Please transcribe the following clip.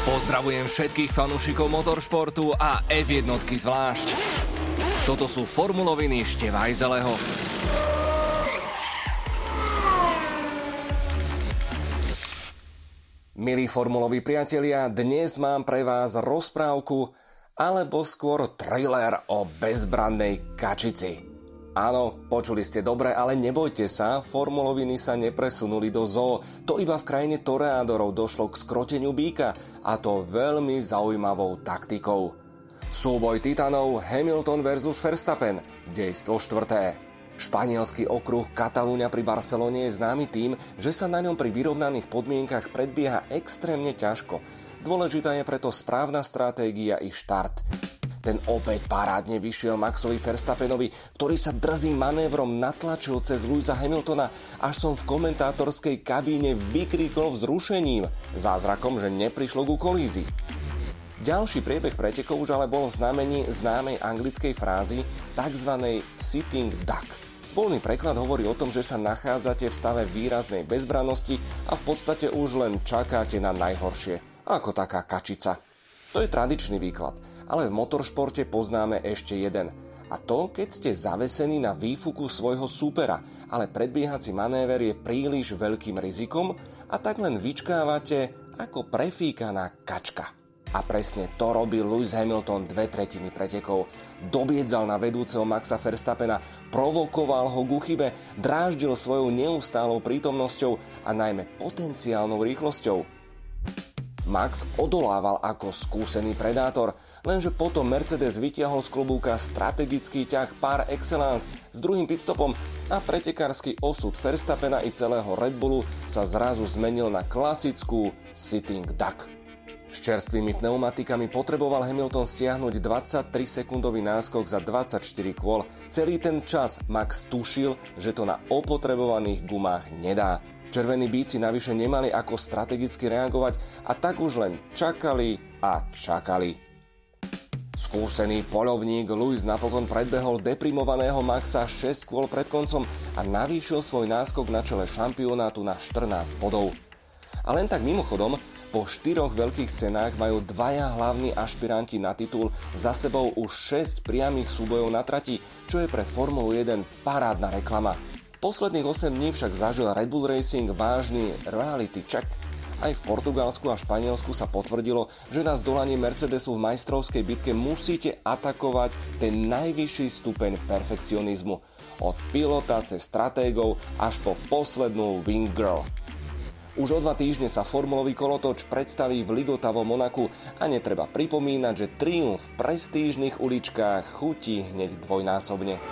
Pozdravujem všetkých fanúšikov motoršportu a F1 zvlášť. Toto sú formuloviny Števajzeleho. Milí formuloví priatelia, dnes mám pre vás rozprávku alebo skôr thriller o bezbrannej kačici. Áno, počuli ste dobre, ale nebojte sa, formuloviny sa nepresunuli do zoo. To iba v krajine toreádorov došlo k skroteniu býka a to veľmi zaujímavou taktikou. Súboj titanov Hamilton vs Verstappen, dejstvo štvrté. Španielský okruh Katalúňa pri Barcelone je známy tým, že sa na ňom pri vyrovnaných podmienkach predbieha extrémne ťažko. Dôležitá je preto správna stratégia i štart. Ten opäť parádne vyšiel Maxovi Verstappenovi, ktorý sa drzým manévrom natlačil cez Louisa Hamiltona, až som v komentátorskej kabíne vykríkol vzrušením, zázrakom, že neprišlo ku kolízii. Ďalší priebeh pretekov už ale bol v znamení známej anglickej frázy tzv. sitting duck. Polný preklad hovorí o tom, že sa nachádzate v stave výraznej bezbranosti a v podstate už len čakáte na najhoršie, ako taká kačica. To je tradičný výklad, ale v motoršporte poznáme ešte jeden. A to, keď ste zavesení na výfuku svojho súpera, ale predbiehací manéver je príliš veľkým rizikom a tak len vyčkávate ako prefíkaná kačka. A presne to robil Lewis Hamilton dve tretiny pretekov. Dobiedzal na vedúceho Maxa Verstappena, provokoval ho ku chybe, dráždil svojou neustálou prítomnosťou a najmä potenciálnou rýchlosťou. Max odolával ako skúsený predátor, lenže potom Mercedes vytiahol z klobúka strategický ťah par excellence s druhým pitstopom a pretekársky osud Verstappena i celého Red Bullu sa zrazu zmenil na klasickú sitting duck. S čerstvými pneumatikami potreboval Hamilton stiahnuť 23-sekundový náskok za 24 kôl. Celý ten čas Max tušil, že to na opotrebovaných gumách nedá. Červení bíci navyše nemali ako strategicky reagovať a tak už len čakali a čakali. Skúsený polovník Luis napokon predbehol deprimovaného Maxa 6 kôl pred koncom a navýšil svoj náskok na čele šampionátu na 14 bodov. A len tak mimochodom, po štyroch veľkých cenách majú dvaja hlavní ašpiranti na titul za sebou už 6 priamých súbojov na trati, čo je pre Formulu 1 parádna reklama. Posledných 8 dní však zažil Red Bull Racing vážny reality check. Aj v Portugalsku a Španielsku sa potvrdilo, že na zdolanie Mercedesu v majstrovskej bitke musíte atakovať ten najvyšší stupeň perfekcionizmu. Od pilota cez stratégov až po poslednú wing girl. Už o dva týždne sa formulový kolotoč predstaví v Ligotavo Monaku a netreba pripomínať, že triumf v prestížnych uličkách chutí hneď dvojnásobne.